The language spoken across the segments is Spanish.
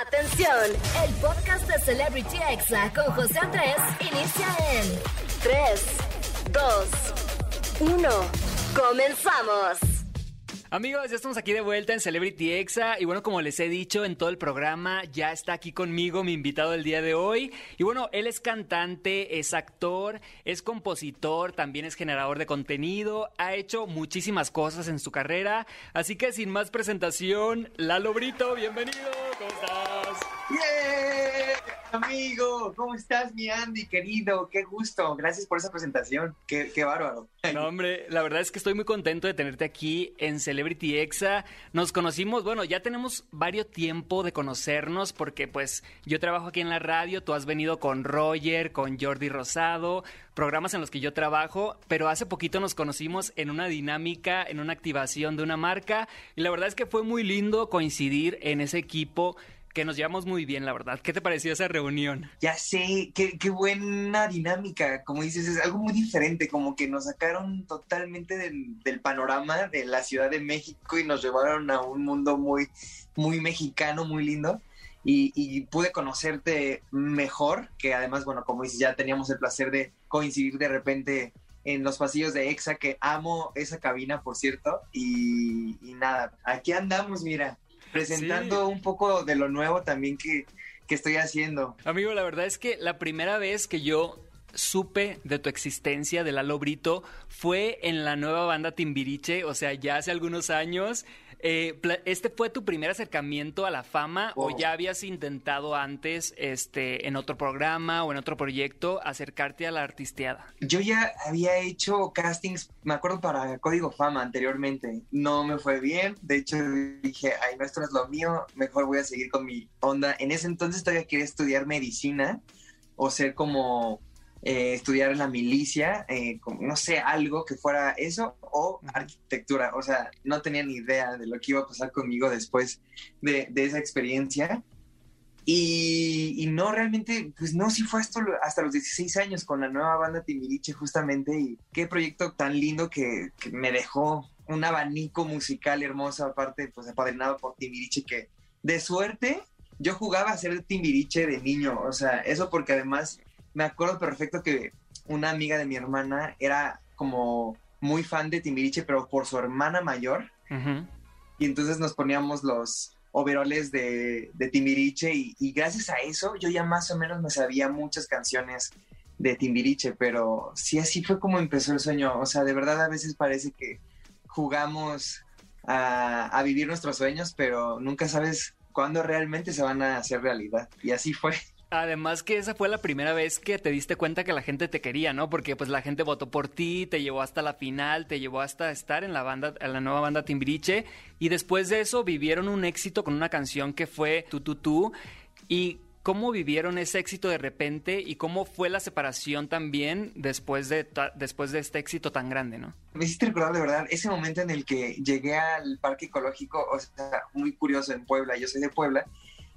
Atención, el podcast de Celebrity Exa con José Andrés inicia en 3, 2, 1. Comenzamos. Amigos, ya estamos aquí de vuelta en Celebrity Exa y bueno, como les he dicho en todo el programa, ya está aquí conmigo mi invitado del día de hoy. Y bueno, él es cantante, es actor, es compositor, también es generador de contenido, ha hecho muchísimas cosas en su carrera. Así que sin más presentación, Lalo Brito, bienvenido, ¿cómo estás? ¡Yeah! Amigo, ¿cómo estás, mi Andy, querido? Qué gusto. Gracias por esa presentación. Qué, qué bárbaro. No, hombre, la verdad es que estoy muy contento de tenerte aquí en Celebrity Exa. Nos conocimos, bueno, ya tenemos varios tiempo de conocernos porque pues yo trabajo aquí en la radio, tú has venido con Roger, con Jordi Rosado, programas en los que yo trabajo, pero hace poquito nos conocimos en una dinámica, en una activación de una marca y la verdad es que fue muy lindo coincidir en ese equipo que nos llevamos muy bien, la verdad. ¿Qué te pareció esa reunión? Ya sé, qué, qué buena dinámica. Como dices, es algo muy diferente, como que nos sacaron totalmente del, del, panorama de la Ciudad de México y nos llevaron a un mundo muy, muy mexicano, muy lindo. Y, y, pude conocerte mejor, que además, bueno, como dices, ya teníamos el placer de coincidir de repente en los pasillos de EXA, que amo esa cabina, por cierto. Y, y nada, aquí andamos, mira, presentando sí. un poco de lo nuevo también que, que, estoy haciendo. Amigo, la verdad es que la primera vez que yo supe de tu existencia, de Lalo Brito, fue en la nueva banda Timbiriche, o sea, ya hace algunos años. Eh, ¿Este fue tu primer acercamiento a la fama o ya habías intentado antes este, en otro programa o en otro proyecto acercarte a la artisteada? Yo ya había hecho castings, me acuerdo, para Código Fama anteriormente. No me fue bien. De hecho, dije, ay, no, esto no es lo mío, mejor voy a seguir con mi onda. En ese entonces todavía quería estudiar medicina o ser como eh, estudiar en la milicia, eh, como, no sé, algo que fuera eso o arquitectura. O sea, no tenía ni idea de lo que iba a pasar conmigo después de, de esa experiencia. Y, y, no, realmente, pues no, sí fue esto hasta los 16 años con la nueva banda Timiriche justamente y qué proyecto tan lindo que, que me dejó un abanico musical hermoso, aparte, pues apadrinado por Timiriche, que de suerte yo jugaba a ser Timbiriche de niño, o sea, eso porque además me acuerdo perfecto que una amiga de mi hermana era como muy fan de Timbiriche, pero por su hermana mayor. Uh -huh. Y entonces nos poníamos los overoles de, de Timbiriche y, y, gracias a eso yo ya más o menos me sabía muchas canciones de Timbiriche, pero sí así fue como empezó el sueño. O sea, de verdad a veces parece que jugamos a, a vivir nuestros sueños, pero nunca sabes cuándo realmente se van a hacer realidad. Y así fue. Además que esa fue la primera vez que te diste cuenta que la gente te quería, ¿no? Porque pues la gente votó por ti, te llevó hasta la final, te llevó hasta estar en la banda, en la nueva banda Timbiriche y después de eso vivieron un éxito con una canción que fue Tu Tu Tu y cómo vivieron ese éxito de repente y cómo fue la separación también después de después de este éxito tan grande, ¿no? Me hiciste recordar de verdad ese momento en el que llegué al parque ecológico, o sea, muy curioso en Puebla, yo soy de Puebla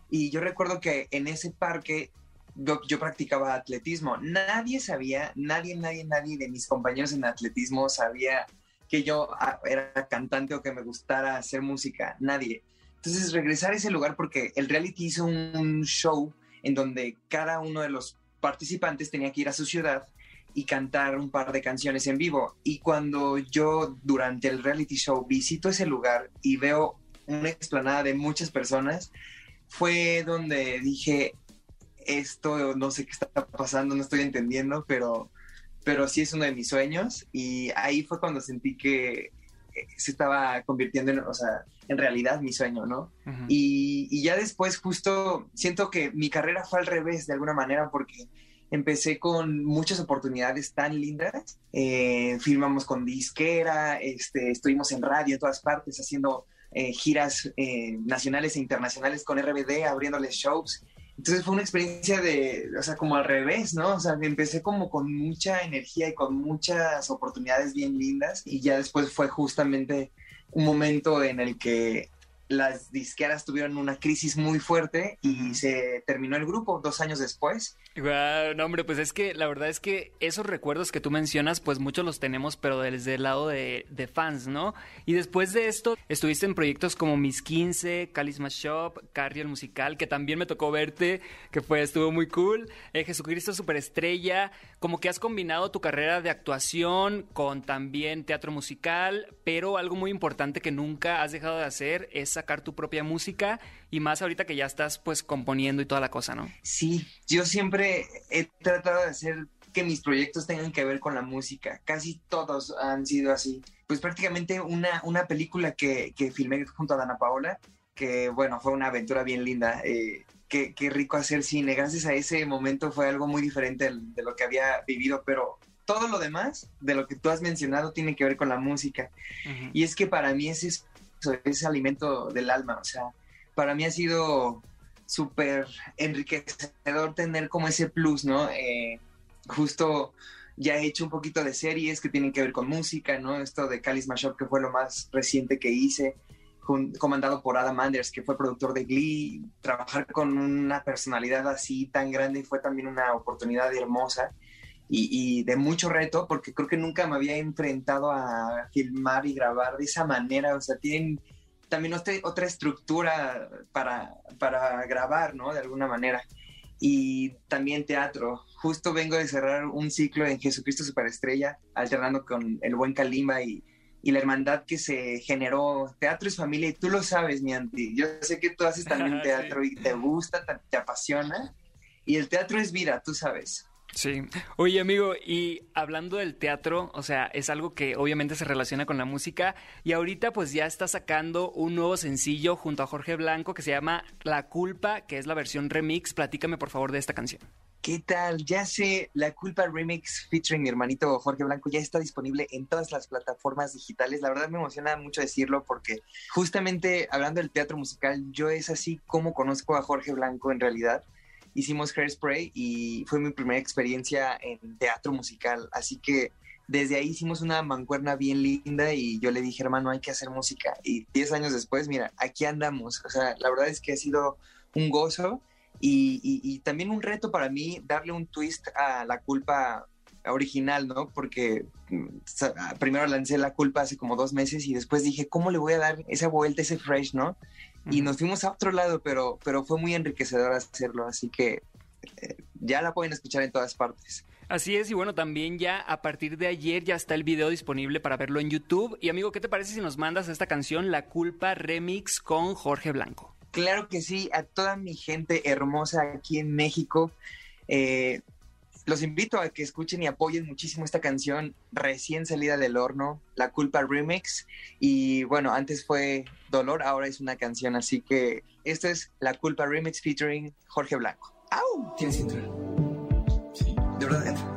y yo recuerdo que en ese parque yo, yo, practicaba atletismo. Nadie sabía, nadie, nadie, nadie de mis compañeros en atletismo sabía que yo ah, era cantante o que me gustara hacer música. Nadie. Entonces regresar a ese lugar porque el reality hizo un show en donde cada uno de los participantes tenía que ir a su ciudad y cantar un par de canciones en vivo. Y cuando yo durante el reality show visito ese lugar y veo una explanada de muchas personas, fue donde dije, esto no sé qué está pasando, no estoy entendiendo, pero, pero sí es uno de mis sueños y ahí fue cuando sentí que se estaba convirtiendo en, o sea, en realidad mi sueño, ¿no? Uh -huh. y, y, ya después justo siento que mi carrera fue al revés de alguna manera porque empecé con muchas oportunidades tan lindas, eh, filmamos con disquera, este, estuvimos en radio en todas partes haciendo eh, giras eh, nacionales e internacionales con RBD, abriéndoles shows. Entonces fue una experiencia de, o sea, como al revés, ¿no? O sea, empecé como con mucha energía y con muchas oportunidades bien lindas y ya después fue justamente un momento en el que las disqueras tuvieron una crisis muy fuerte y se terminó el grupo dos años después. no, hombre, pues es que la verdad es que esos recuerdos que tú mencionas, pues muchos los tenemos, pero desde el lado de, fans, ¿no? Y después de esto, estuviste en proyectos como Mis 15, Calisma Shop, Carriel Musical, que también me tocó verte, que fue, estuvo muy cool. Eh, Jesucristo Superestrella, como que has combinado tu carrera de actuación con también teatro musical, pero algo muy importante que nunca has dejado de hacer es sacar tu propia música y más ahorita que ya estás pues componiendo y toda la cosa, ¿no? Sí, yo siempre he tratado de hacer que mis proyectos tengan que ver con la música. Casi todos han sido así. Pues prácticamente una, una película que, que filmé junto a Dana Paola, que bueno, fue una aventura bien linda. Eh, qué, qué, rico hacer cine. Gracias a ese momento fue algo muy diferente de lo que había vivido, pero todo lo demás de lo que tú has mencionado tiene que ver con la música. Y es que para mí ese es ese alimento del alma. O sea, para mí ha sido súper enriquecedor tener como ese plus, ¿no? Eh, justo ya he hecho un poquito de series que tienen que ver con música, ¿no? Esto de Calis Shop, que fue lo más reciente que hice, comandado por Adam Anders, que fue productor de Glee. Trabajar con una personalidad así tan grande fue también una oportunidad hermosa y, de mucho reto, porque creo que nunca me había enfrentado a filmar y grabar de esa manera. O sea, tienen también otra, estructura para, para grabar, ¿no? De alguna manera. Y también teatro. Justo vengo de cerrar un ciclo en Jesucristo Superestrella, alternando con el buen Kalimba y, y la hermandad que se generó. Teatro es familia y tú lo sabes, mi Andy. Yo sé que tú haces también teatro y te gusta, te apasiona. Y el teatro es vida, tú sabes. Sí. Oye, amigo, y hablando del teatro, o sea, es algo que obviamente se relaciona con la música y ahorita pues ya está sacando un nuevo sencillo junto a Jorge Blanco que se llama La Culpa, que es la versión remix. Platícame por favor de esta canción. ¿Qué tal? Ya sé, La Culpa Remix featuring mi hermanito Jorge Blanco ya está disponible en todas las plataformas digitales. La verdad me emociona mucho decirlo porque justamente hablando del teatro musical, yo es así como conozco a Jorge Blanco en realidad hicimos Hairspray y fue mi primera experiencia en teatro musical. Así que desde ahí hicimos una mancuerna bien linda y yo le dije, hermano, hay que hacer música. Y 10 años después, mira, aquí andamos. O sea, la verdad es que ha sido un gozo y, también un reto para mí darle un twist a la culpa original, ¿no? Porque mm, primero lancé la culpa hace como dos meses y después dije, ¿cómo le voy a dar esa vuelta, ese fresh, ¿no? y nos fuimos a otro lado, pero, pero fue muy enriquecedor hacerlo, así que eh, ya la pueden escuchar en todas partes. Así es, y bueno, también ya a partir de ayer ya está el video disponible para verlo en YouTube. Y amigo, ¿qué te parece si nos mandas esta canción, La Culpa Remix con Jorge Blanco? Claro que sí, a toda mi gente hermosa aquí en México. Eh, los invito a que escuchen y apoyen muchísimo esta canción recién salida del horno, La Culpa Remix. Y bueno, antes fue Dolor, ahora es una canción, así que esto es La Culpa Remix featuring Jorge Blanco. ¡Au! ¿Tienes intro? Sí, de verdad.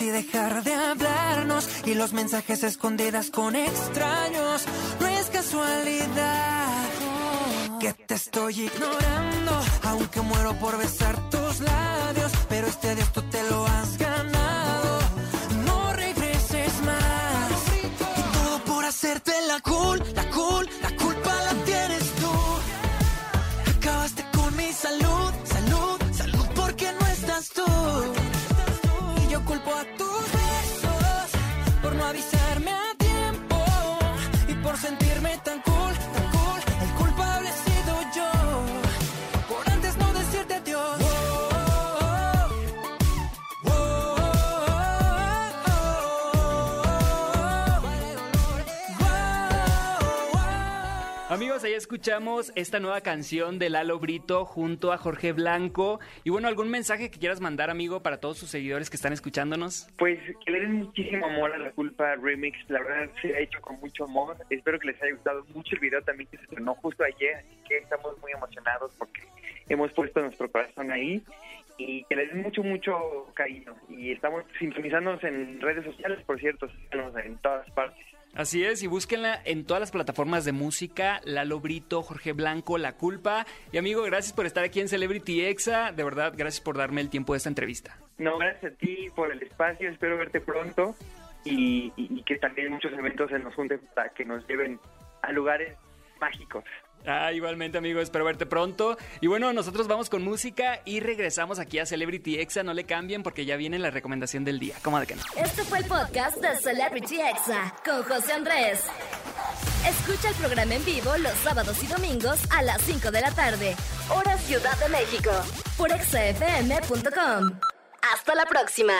Y dejar de hablarnos y los mensajes escondidas con extraños. No es casualidad que te estoy ignorando, aunque muero por besar tus labios, pero este de esto te lo has ganado. Ahí escuchamos esta nueva canción de Lalo Brito junto a Jorge Blanco. Y bueno, ¿algún mensaje que quieras mandar, amigo, para todos sus seguidores que están escuchándonos? Pues que le den muchísimo amor a la culpa remix. La verdad se ha hecho con mucho amor. Espero que les haya gustado mucho el video también que se estrenó justo ayer. Así que estamos muy emocionados porque hemos puesto nuestro corazón ahí y que les den mucho, mucho cariño. Y estamos sintonizándonos en redes sociales, por cierto, en todas partes. Así es, y búsquenla en todas las plataformas de música, Lalo Brito, Jorge Blanco, La Culpa. Y amigo, gracias por estar aquí en Celebrity Exa. De verdad, gracias por darme el tiempo de esta entrevista. No, gracias a ti por el espacio, espero verte pronto y, y que también muchos eventos se nos junten para que nos lleven a lugares mágicos. Ah, igualmente, amigo, espero verte pronto. Y bueno, nosotros vamos con música y regresamos aquí a Celebrity Exa. No le cambien porque ya viene la recomendación del día. ¿Cómo de que no? Este fue el podcast de Celebrity Exa con José Andrés. Escucha el programa en vivo los sábados y domingos a las 5 de la tarde, hora Ciudad de México, por exafm.com. Hasta la próxima.